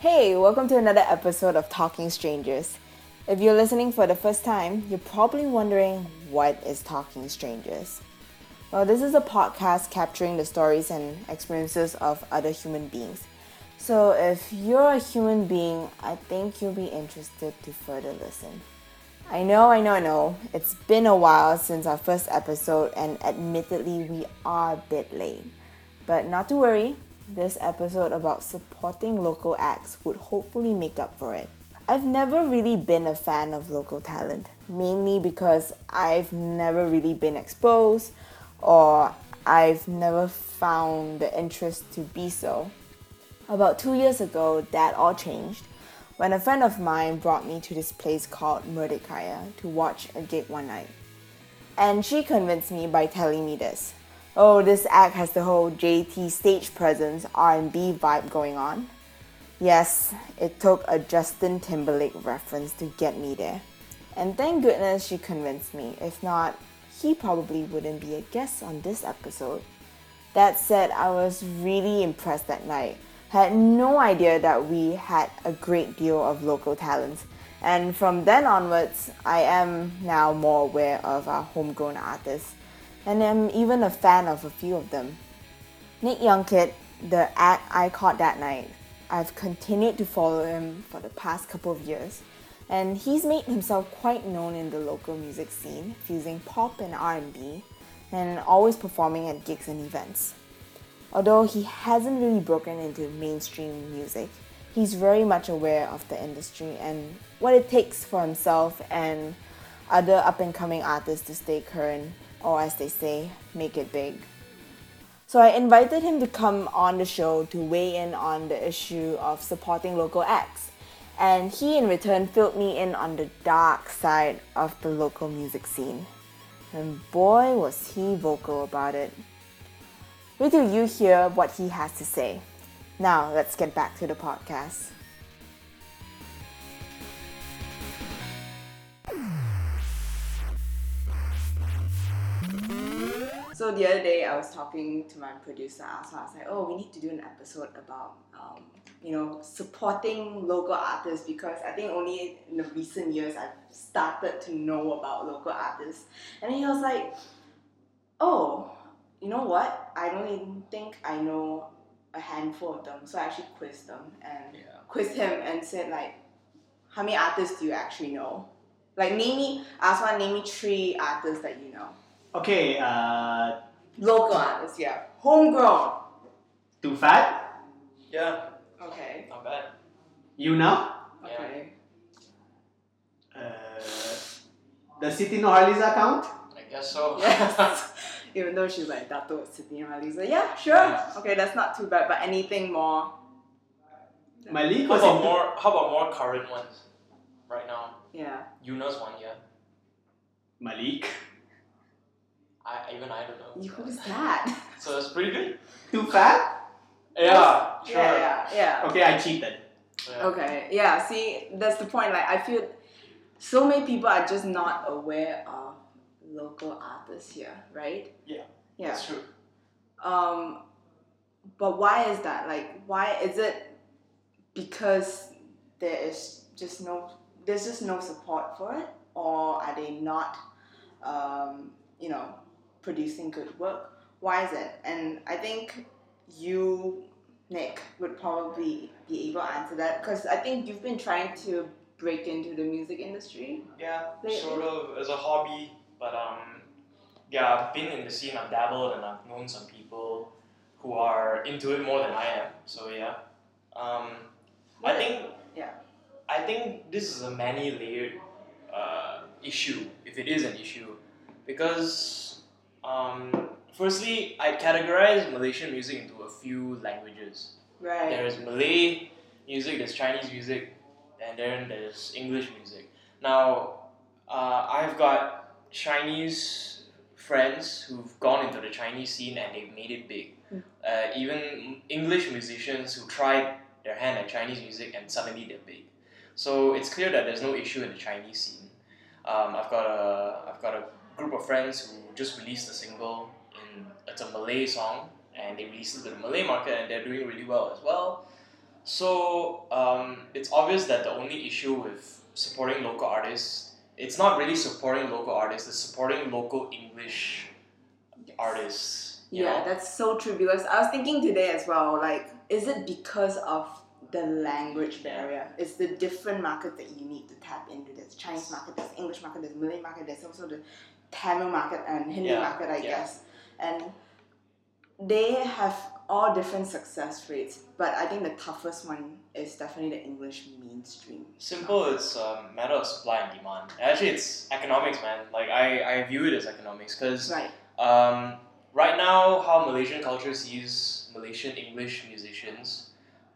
Hey, welcome to another episode of Talking Strangers. If you're listening for the first time, you're probably wondering what is Talking Strangers? Well, this is a podcast capturing the stories and experiences of other human beings. So, if you're a human being, I think you'll be interested to further listen. I know, I know, I know. It's been a while since our first episode, and admittedly, we are a bit late. But not to worry, this episode about supporting local acts would hopefully make up for it. I've never really been a fan of local talent, mainly because I've never really been exposed or I've never found the interest to be so. About two years ago, that all changed when a friend of mine brought me to this place called Merdekarya to watch a gig one night. And she convinced me by telling me this. Oh, this act has the whole JT stage presence R&B vibe going on. Yes, it took a Justin Timberlake reference to get me there. And thank goodness she convinced me. If not, he probably wouldn't be a guest on this episode. That said, I was really impressed that night had no idea that we had a great deal of local talents. And from then onwards, I am now more aware of our homegrown artists, and am even a fan of a few of them. Nick Youngkit, the act I caught that night, I've continued to follow him for the past couple of years, and he's made himself quite known in the local music scene, fusing pop and R&B, and always performing at gigs and events. Although he hasn't really broken into mainstream music, he's very much aware of the industry and what it takes for himself and other up and coming artists to stay current, or as they say, make it big. So I invited him to come on the show to weigh in on the issue of supporting local acts. And he in return filled me in on the dark side of the local music scene. And boy, was he vocal about it. Wait till you hear what he has to say. Now, let's get back to the podcast. So the other day, I was talking to my producer. So I was like, "Oh, we need to do an episode about, um, you know, supporting local artists because I think only in the recent years I've started to know about local artists." And he was like, "Oh, you know what? I don't even think I know a handful of them. So I actually quizzed them and Yeah. quizzed him and said like, how many artists do you actually know? Like name me. I asked one name me three artists that you know. Okay, uh, Local artists, yeah. Homegrown. Too Phat, Yeah, Okay. not bad. you know? Yeah. Okay. Uh, the Siti Nurhaliza count? I guess so. Yes. Even though she's like Dato Siti Nurhaliza. Yeah, sure. Yeah. Okay, that's not too bad. But anything more? Malique how was about in more? How about more current ones? Right now, Yeah. Yuna's one yeah. Malique. I even I don't know. Who's that? So it's pretty good. Too Phat? Yeah, sure. Yeah, yeah, yeah. Okay, I cheated. Yeah. Okay, yeah, see, that's the point. Like, I feel so many people are just not aware of local artists here, right? Yeah, Yeah. That's true. Um, but why is that? Like, why is it because there is just no, there's just no support for it, or are they not, um, you know, producing good work? Why is it? And I think you, Nick, would probably be able to answer that because I think you've been trying to break into the music industry. Yeah, Lately? sort of as a hobby, but um, yeah, I've been in the scene. I've dabbled, and I've known some people who are into it more than I am. So yeah, um, I think Yeah. I think this is a many layered uh, issue, if it is an issue, because um, firstly, I categorize Malaysian music into a few languages. Right. There's Malay music, there's Chinese music, and then there's English music. Now, uh, I've got Chinese friends who've gone into the Chinese scene and they've made it big. Mm. Uh, even English musicians who tried their hand at Chinese music and suddenly they're big. So it's clear that there's no issue in the Chinese scene. Um, I've got a I've got a group of friends who just released a single in it's a Malay song and they released it to the Malay market and they're doing really well as well. So um, it's obvious that the only issue with supporting local artists, it's not really supporting local artists, it's supporting local English artists. Yeah, know? that's so true because I was thinking today as well, like, is it because of the language barrier? It's the different market that you need to tap into. There's Chinese market, there's English market, there's Malay market, there's also the Tamil market and Hindi Yeah, market, I yeah. guess. And they have all different success rates, but I think the toughest one is definitely the English mainstream. Simple, it's a matter of supply and demand. Actually, it's economics, man. Like, I, I view it as economics because Right. Um, right now, how Malaysian culture sees Malaysian English musicians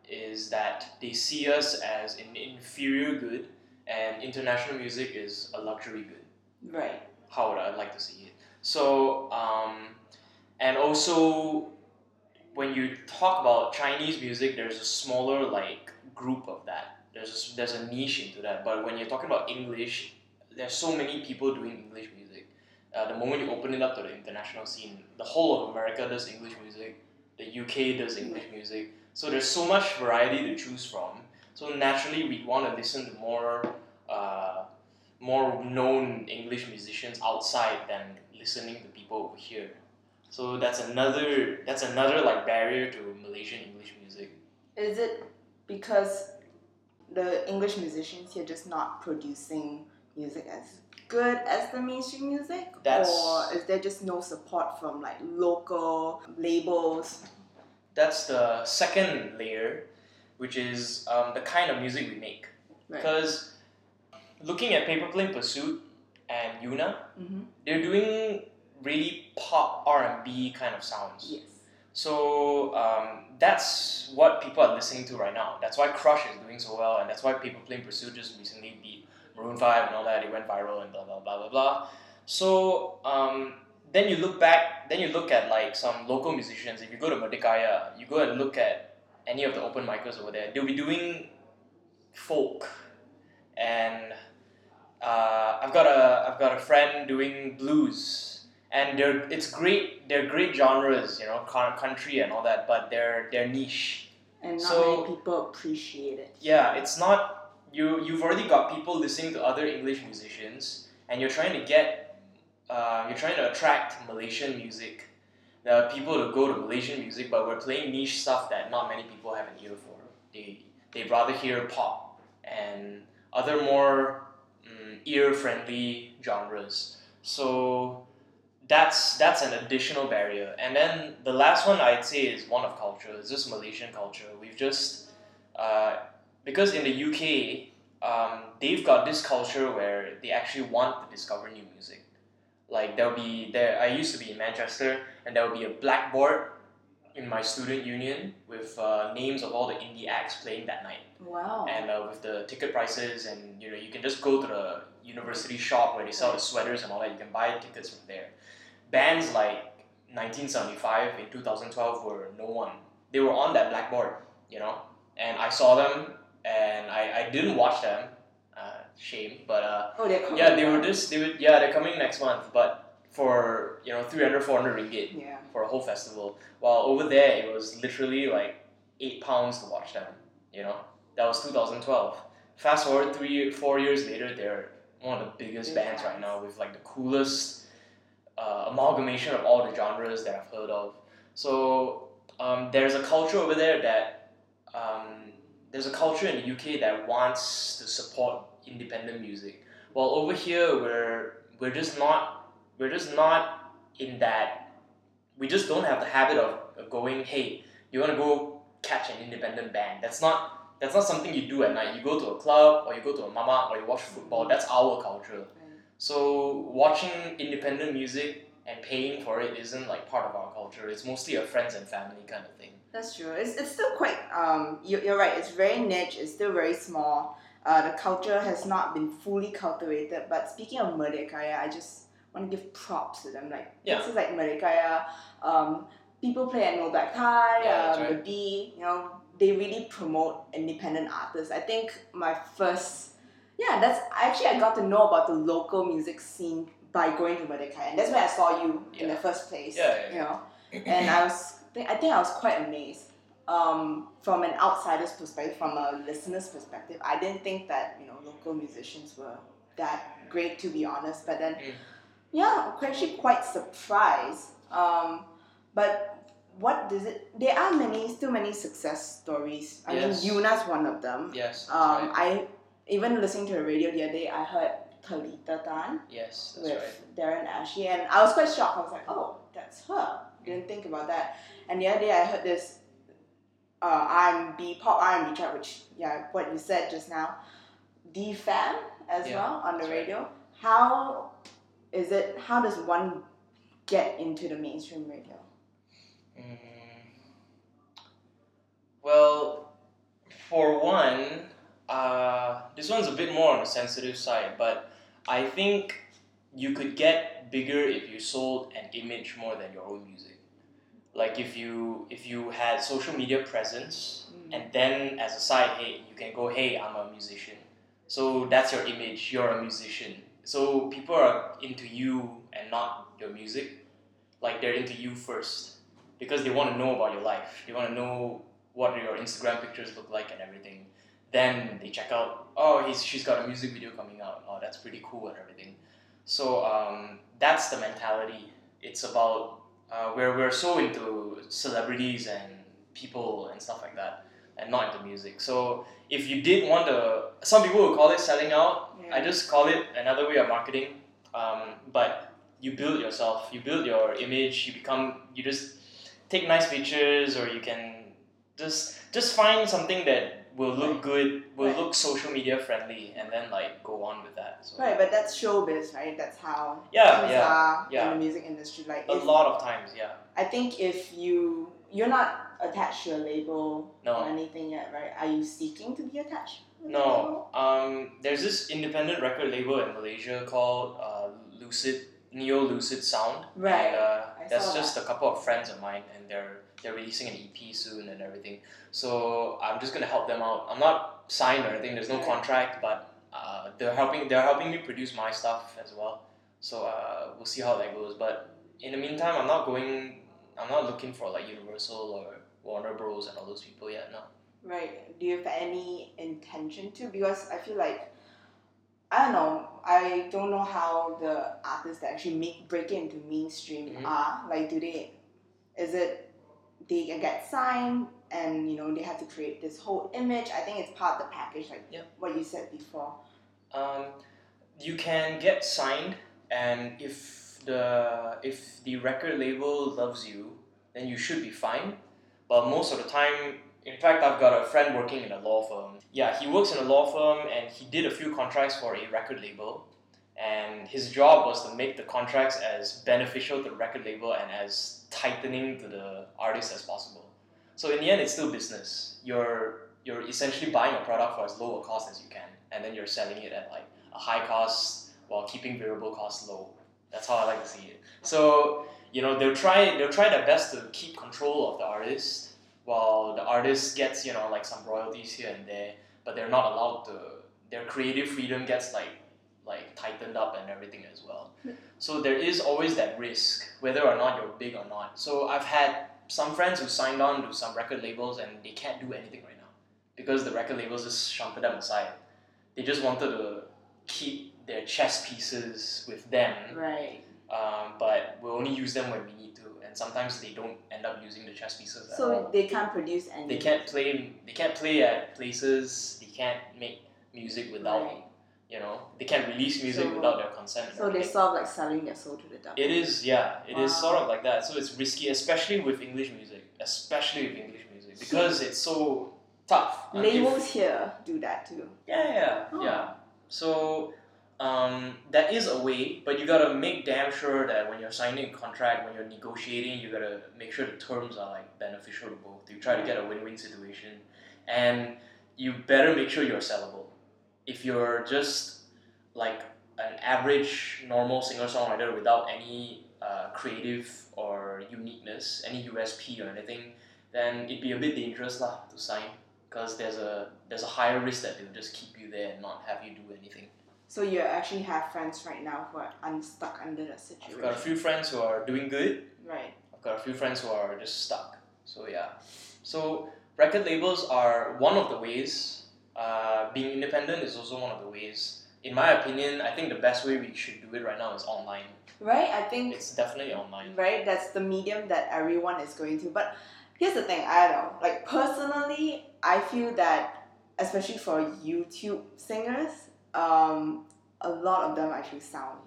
is that they see us as an inferior good, and international music is a luxury good. Right. How would I like to see it? So, um, and also, when you talk about Chinese music, there's a smaller like group of that. There's a, there's a niche into that. But when you're talking about English, there's so many people doing English music. Uh, the moment you open it up to the international scene, the whole of America does English music. The UK does English music. So there's so much variety to choose from. So naturally, we'd want to listen to more, uh, more known English musicians outside than listening to people over here. So that's another that's another like barrier to Malaysian English music. Is it because the English musicians here just not producing music as good as the mainstream music? That's- Or is there just no support from like local labels? That's the second layer, which is um, the kind of music we make. Right. Looking at Paper Plane Pursuit and Yuna, Mm-hmm. they're doing really pop R and B kind of sounds. Yes. So um, that's what people are listening to right now. That's why Crush is doing so well, and that's why Paper Plane Pursuit just recently beat Maroon Five and all that. It went viral and blah blah blah blah blah. So um, then you look back, then you look at like some local musicians. If you go to Merdekarya, you go and look at any of the open micers over there. They'll be doing folk, and uh, I've got a I've got a friend doing blues, and they're it's great. They're great genres, you know, country and all that, but they're they're niche. And not So- many people appreciate it. Yeah, it's not you. You've already got people listening to other English musicians, and you're trying to get, uh, you're trying to attract Malaysian music. There are people to go to Malaysian music, but we're playing niche stuff that not many people have an ear for. They they'd rather hear pop and other more ear-friendly genres. So that's that's an additional barrier. And then the last one I'd say is one of culture. It's just Malaysian culture. We've just uh, because in the UK, um, they've got this culture where they actually want to discover new music. Like there'll be there. I used to be in Manchester, and there will be a blackboard in my student union with uh, names of all the indie acts playing that night. Wow. and uh, with the ticket prices and you know you can just go to the university shop where they sell the sweaters and all that you can buy tickets from there. Bands like 1975 in 2012 were no one. They were on that blackboard you know? And i saw them and i, I didn't watch them. Uh, shame but uh, oh, they're coming yeah they were just they would yeah they're coming next month but for you know 300 400 ringgit Yeah. for a whole festival. While over there, it was literally like eight pounds to watch them. You know, that was 2012. Fast forward three, four years later, they're one of the biggest Big bands right now with like the coolest uh, amalgamation of all the genres that I've heard of. So um, there's a culture over there that um, there's a culture in the UK that wants to support independent music. While over here, we're we're just not we're just not in that we just don't have the habit of going hey you want to go catch an independent band. That's not that's not something you do at night. You go to a club or you go to a mama or you watch football. That's our culture. So watching independent music and paying for it isn't like part of our culture. It's mostly a friends and family kind of thing. That's true. It's, it's still quite, um, you, you're right, it's very niche, it's still very small. Uh, the culture has not been fully cultivated. But speaking of Merdekarya, I just want to give props to them. Like, Yeah. places like Merdekarya, um, people play at No Black Tie, Yeah, um, right. the B, you know, they really promote independent artists. I think my first, yeah, that's actually I got to know about the local music scene by going to Merdekarya. And that's where I saw you in the first place. Yeah, yeah, You know, and I was, I think I was quite amazed um, from an outsider's perspective, from a listener's perspective, I didn't think that you know local musicians were that great to be honest. But then, Mm. Yeah, actually quite surprised. Um, but what does it? There are many, still many success stories. I Yes. mean, Yuna's one of them. Yes. Um, right. I even listening to the radio the other day, I heard Talitha Tan Yes, that's with right. Darren Ashley, and I was quite shocked. I was like, "Oh, that's her." Didn't think about that. And the other day, I heard this uh, R&B pop R&B track, which yeah, what you said just now, DFAM as Yeah, well on the that's right. radio. How is it? How does one get into the mainstream radio? Mm. Well, for one, uh, this one's a bit more on the sensitive side, but I think you could get bigger if you sold an image more than your own music. Like if you if you had social media presence, and then as a side, hey, you can go, hey, I'm a musician. So that's your image. You're a musician. So people are into you and not your music. Like they're into you first because they want to know about your life. They want to know what your Instagram pictures look like and everything. Then they check out, oh, he's, she's got a music video coming out. Oh, that's pretty cool and everything. So um, that's the mentality. It's about uh, where we're so into celebrities and people and stuff like that, and not into music. So if you did want to, some people would call it selling out. Yeah. I just call it another way of marketing. Um, but you build yourself, you build your image. You become, you just take nice pictures, or you can just just find something that will look good, will Right. look social media friendly, and then like go on with that. So Right, but that's showbiz, right? That's how Yeah, yeah, yeah. in the music industry. Like, a if- lot of times, yeah. I think if you you're not attached to a label No. or anything yet, right? Are you seeking to be attached? No, um, there's this independent record label in Malaysia called uh, Lucid Neo Lucid Sound. Right, And, uh, that's just a couple of friends of mine, and they're they're releasing an EP soon and everything. So I'm just gonna help them out. I'm not signed or anything. There's no Right. contract, but uh, they're helping. They're helping me produce my stuff as well. So uh, we'll see how that goes. But in the meantime, I'm not going. I'm not looking for like Universal or Warner Bros. and all those people yet. No. Right. Do you have any intention to? Because I feel like I don't know. I don't know how the artists that actually make break into mainstream Mhm. are. Like, do they? Is it they can get signed and you know they have to create this whole image? I think it's part of the package, like Yep. what you said before. Um, you can get signed, and if the if the record label loves you, then you should be fine. But most of the time, in fact, I've got a friend working in a law firm. Yeah, he works in a law firm, and he did a few contracts for a record label. And his job was to make the contracts as beneficial to the record label and as tightening to the artist as possible. So in the end, it's still business. You're you're essentially buying a product for as low a cost as you can, and then you're selling it at like a high cost while keeping variable costs low. That's how I like to see it. So you know they'll try they'll try their best to keep control of the artist while the artist gets you know like some royalties here and there, but they're not allowed to. Their creative freedom gets like like tightened up and everything as well. So there is always that risk, whether or not you're big or not. So I've had some friends who signed on to some record labels and they can't do anything right now because the record labels just shunted them aside. They just wanted to keep their chess pieces with them, Right. um, but we'll only use them when we need to. And sometimes they don't end up using the chess pieces at So they can't produce any. They can't play. They can't play at places. They can't make music without. Right. You know, they can't release music So- without their consent. So they everything. sort of like selling their soul to the devil. It is, yeah. It is Wow. sort of like that. So it's risky, especially with English music, especially with English music, because it's so tough. Um, if- Labels here do that too. yeah, yeah, Oh. yeah. So um, that is a way, but you gotta make damn sure that when you're signing a contract, when you're negotiating, you gotta make sure the terms are like beneficial to both. You try to get a win-win situation, and you better make sure you're sellable. If you're just like an average normal singer-songwriter without any uh, creative or uniqueness, any USP or anything, then it'd be a bit dangerous lah to sign because there's a there's a higher risk that they'll just keep you there and not have you do anything. So you actually have friends right now who are unstuck under that situation. I've got a few friends who are doing good. Right. I've got a few friends who are just stuck. So yeah, So record labels are one of the ways. Uh, being independent is also one of the ways. In my opinion, I think the best way we should do it right now is online. Right? I think It's definitely online. right that's the medium that everyone is going to but here's the thing i don't know like personally i feel that especially for youtube singers um, a lot of them actually sound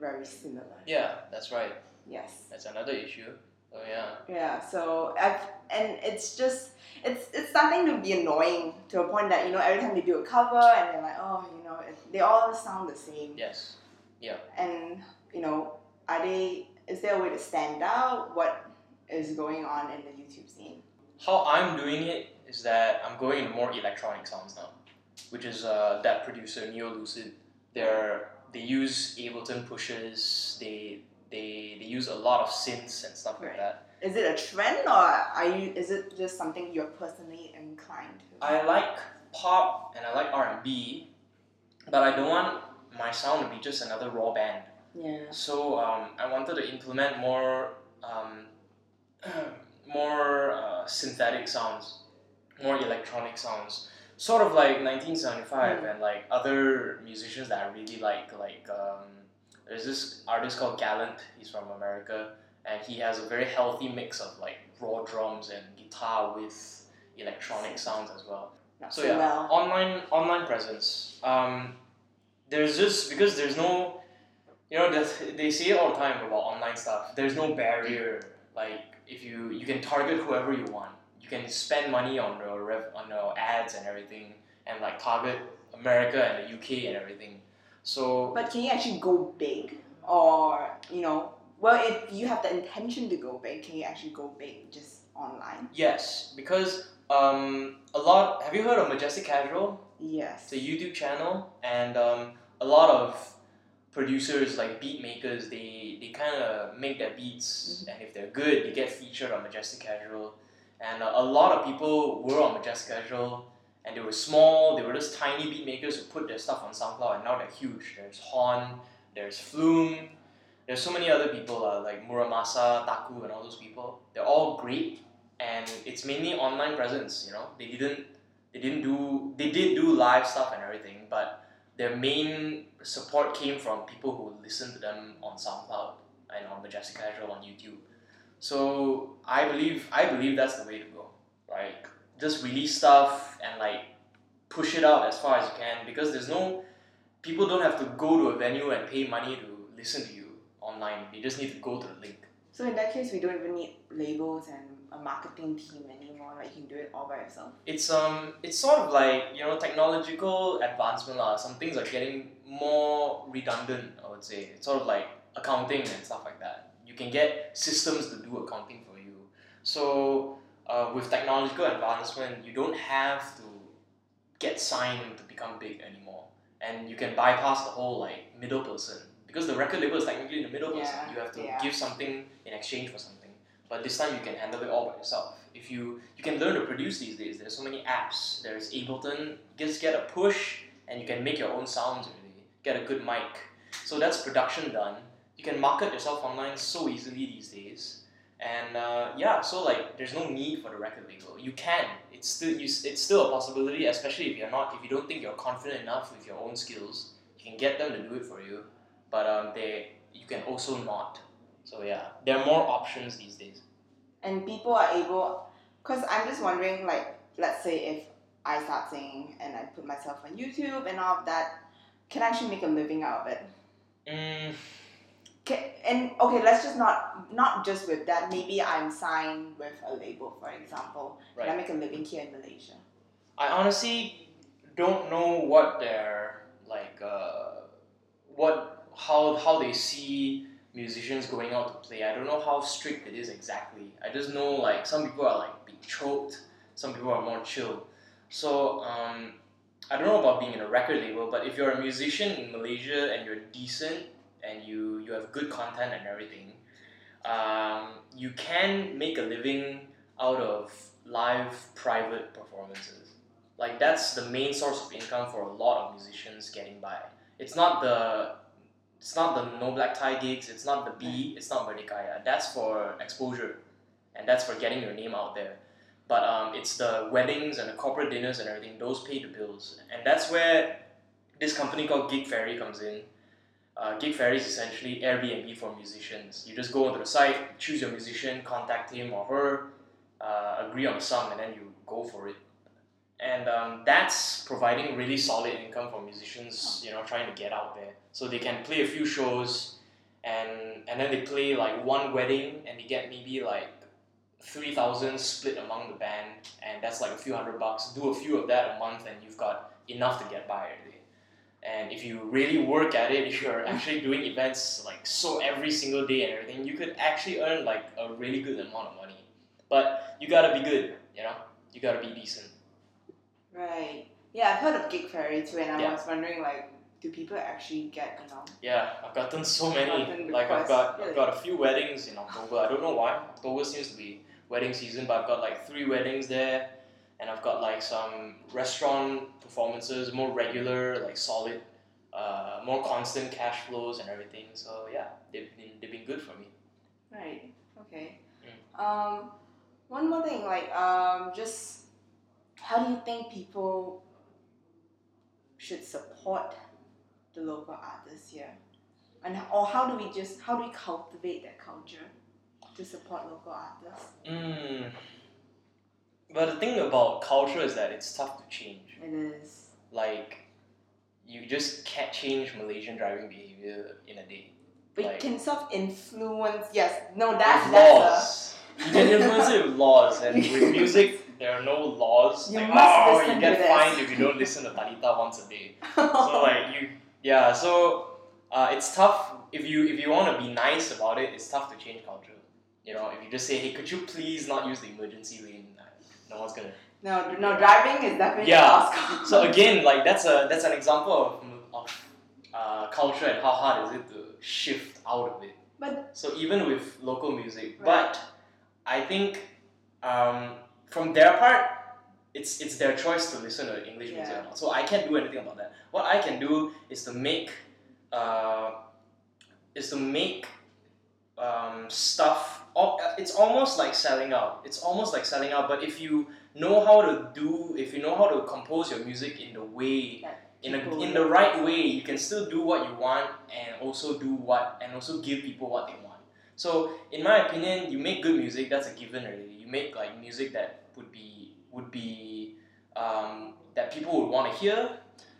very similar Yeah, that's right. yes That's another issue. Oh yeah. yeah so I've, and it's just it's it's starting to be annoying to a point that you know every time they do a cover and they're like oh you know it, they all sound the same Yes. Yeah. And you know are they is there a way to stand out what is going on in the youtube scene How I'm doing it is that I'm going into more electronic sounds now, which is uh, that producer Neo Lucid. They're they use Ableton pushes. They they they use a lot of synths and stuff like that. is it a trend or are you is it just something you're personally inclined to I like pop and I like R and B, but I don't want my sound to be just another raw band. yeah So um, I wanted to implement more um, more uh, synthetic sounds, more electronic sounds, sort of like 1975 and like other musicians that I really like. Like um, there's this artist called Gallant. He's from America, and he has a very healthy mix of like raw drums and guitar with electronic sounds as well not so so yeah, well online online presence. Um, there's just because there's no, you know, they say it all the time about online stuff. There's no barrier. Like if you you can target whoever you want. You can spend money on your rev, on your ads and everything, and like target America and the UK and everything. So but can you actually go big or you know well if you have the intention to go big can you actually go big just online yes, because um, a lot. Have you heard of Majestic Casual? yes It's a YouTube channel, and um, a lot of producers like beat makers they they kind of make their beats, and if they're good, they get featured on Majestic Casual. And uh, a lot of people were on Majestic Casual, and they were small. They were just tiny beat makers who put their stuff on SoundCloud, and now they're huge. There's Horn, there's Flume, there's so many other people uh, like Mura Masa, Taku, and all those people. They're all great, and it's mainly online presence. You know, they didn't they didn't do they did do live stuff and everything, but their main support came from people who listened to them on SoundCloud and on Majestic Casual on YouTube. So I believe I believe that's the way to go. Like just release stuff and like push it out as far as you can because there's no people don't have to go to a venue and pay money to listen to you online. They just need to go to the link. so in that case we don't even need labels and a marketing team anymore like you can do it all by yourself it's um it's sort of like you know technological advancement lah. Some things are getting more redundant. I would say it's sort of like accounting and stuff like that. You can get systems to do accounting for you. So uh, with technological advancement, you don't have to get signed to become big anymore, and you can bypass the whole like middle person because the record label is technically the middle person. Yeah, You have to yeah. give something in exchange for something. But this time you can handle it all by yourself. If you you can learn to produce these days. There's so many apps. There's Ableton. Just get a push, and you can make your own sounds. Really, get a good mic. So that's production done. You can market yourself online so easily these days. And uh, yeah, so like there's no need for the record label. You can. It's still you, it's still a possibility, especially if you're not if you don't think you're confident enough with your own skills. You can get them to do it for you, but um, they you can also not. So yeah, there are more options these days. and people are able because i'm just wondering like let's say if i start singing and i put myself on youtube and all of that can i actually make a living out of it Mm, can, and okay let's just not not just with that maybe i'm signed with a label for example can i make a living here in malaysia I honestly don't know what their like uh, what how how they see musicians going out to play. I don't know how strict it is exactly. I just know like some people are like choked, some people are more chill. So um, I don't know about being in a record label, but if you're a musician in Malaysia and you're decent and you you have good content and everything, um, you can make a living out of live private performances. Like that's the main source of income for a lot of musicians getting by. It's not the it's not the no black tie gigs, it's not the B, it's not Merdekarya. That's for exposure and that's for getting your name out there. but um, it's the weddings and the corporate dinners and everything. Those pay the bills, and that's where this company called Gig Fairy comes in. Uh, Gig Fairy is essentially Airbnb for musicians. You just go onto the site, choose your musician, contact him or her, uh, agree on a sum, and then you go for it. And um, that's providing really solid income for musicians, you know, trying to get out there. So they can play a few shows, and and then they play like one wedding, and they get maybe like three thousand split among the band, and that's like a few hundred bucks. Do a few of that a month, and you've got enough to get by already. And if you really work at it, if you're actually doing events like so every single day and everything, you could actually earn like a really good amount of money. But you gotta be good, you know. You gotta be decent. Right. Yeah, I've heard of Gig Fairy too, and I Yeah. was wondering like, do people actually get you know? Yeah, I've gotten so many. Gotten Like I've got really? I've got a few weddings in October. I don't know why. October seems to be wedding season, but I've got like three weddings there, and I've got like some restaurant performances, more regular, like solid, uh, more constant cash flows and everything. So yeah, they've been they've been good for me. Right. Okay. Mm. Um, one more thing, like um, just how do you think people should support the local artists here, and or how do we just how do we cultivate that culture to support local artists? Mm. But the thing about culture is that it's tough to change. It is. Like, you just can't change Malaysian driving behavior in a day. But Like- you can sort of influence. Yes. No, that's laws. You can influence it with laws, and with music, there are no laws. You like, must oh, listen you get to this." fined if you don't listen to Talitha once a day. So like you, yeah. So uh, it's tough if you if you want to be nice about it. It's tough to change culture. You know, if you just say, hey, could you please not use the emergency lane? No one's gonna. no, no, driving is definitely Yeah. a. So again, like that's a that's an example of of uh, culture and how hard is it to shift out of it. But So even with local music, Right. but I think um, from their part, it's it's their choice to listen to English music or not. So I can't do anything about that. What I can do is to make uh, is to make um, stuff. It's almost like selling out. It's almost like selling out. But if you know how to do, if you know how to compose your music in the way in a, in the right way, you can still do what you want and also do what and also give people what they want. So in my opinion, you make good music. That's a given already. You make like music that would be would be um, that people would want to hear.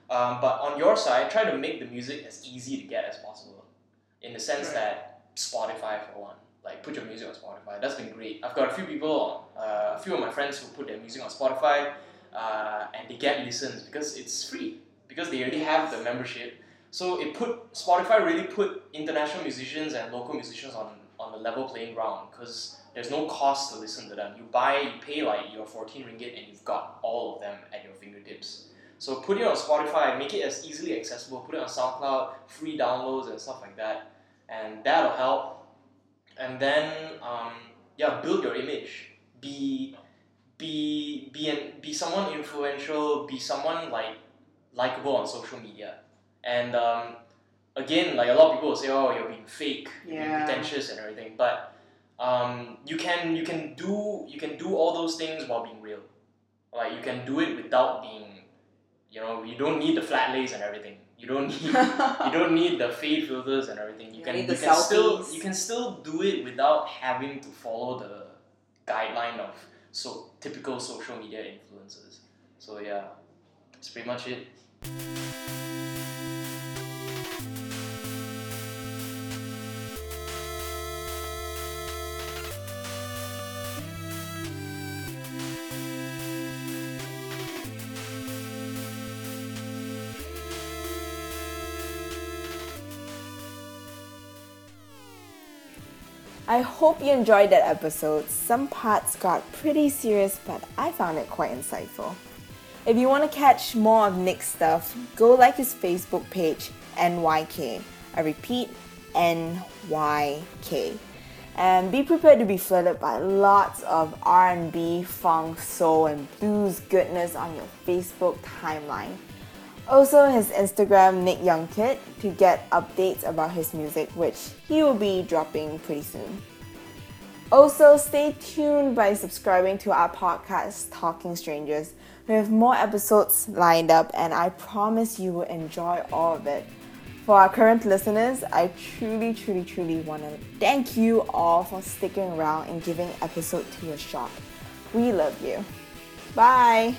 Um, but on your side, try to make the music as easy to get as possible. In the sense Right. that Spotify for one, like put your music on Spotify. That's been great. I've got a few people, uh, a few of my friends who put their music on Spotify, uh, and they get listens because it's free because they already have the membership. So it put Spotify really put international musicians and local musicians on on the level playing ground because there's no cost to listen to them. You buy, you pay like your 14 ringgit and you've got all of them at your fingertips. So put it on Spotify, make it as easily accessible. Put it on SoundCloud, free downloads and stuff like that, and that'll help. And then um, yeah, build your image. Be be be an, be someone influential. Be someone like likable on social media. And um, again, like a lot of people will say, "Oh, you're being fake, you're being pretentious and everything," but um, you can you can do you can do all those things while being real. Like you can do it without being, you know, you don't need the flat lays and everything. You don't need you don't need the fade filters and everything. You You can you can still you can still do it without having to follow the guideline of so typical social media influencers. So yeah, that's pretty much it. I hope you enjoyed that episode. Some parts got pretty serious, but I found it quite insightful. If you want to catch more of Nick's stuff, go like his Facebook page, NYK. I repeat, NYK. And be prepared to be flooded by lots of R&B, funk, soul, and blues goodness on your Facebook timeline. Also, his Instagram, Nick Young Kid, to get updates about his music, which he will be dropping pretty soon. Also, stay tuned by subscribing to our podcast, Talking Strangers. We have more episodes lined up, and I promise you will enjoy all of it. For our current listeners, I truly, truly, truly want to thank you all for sticking around and giving episode 2 a shot. We love you. Bye.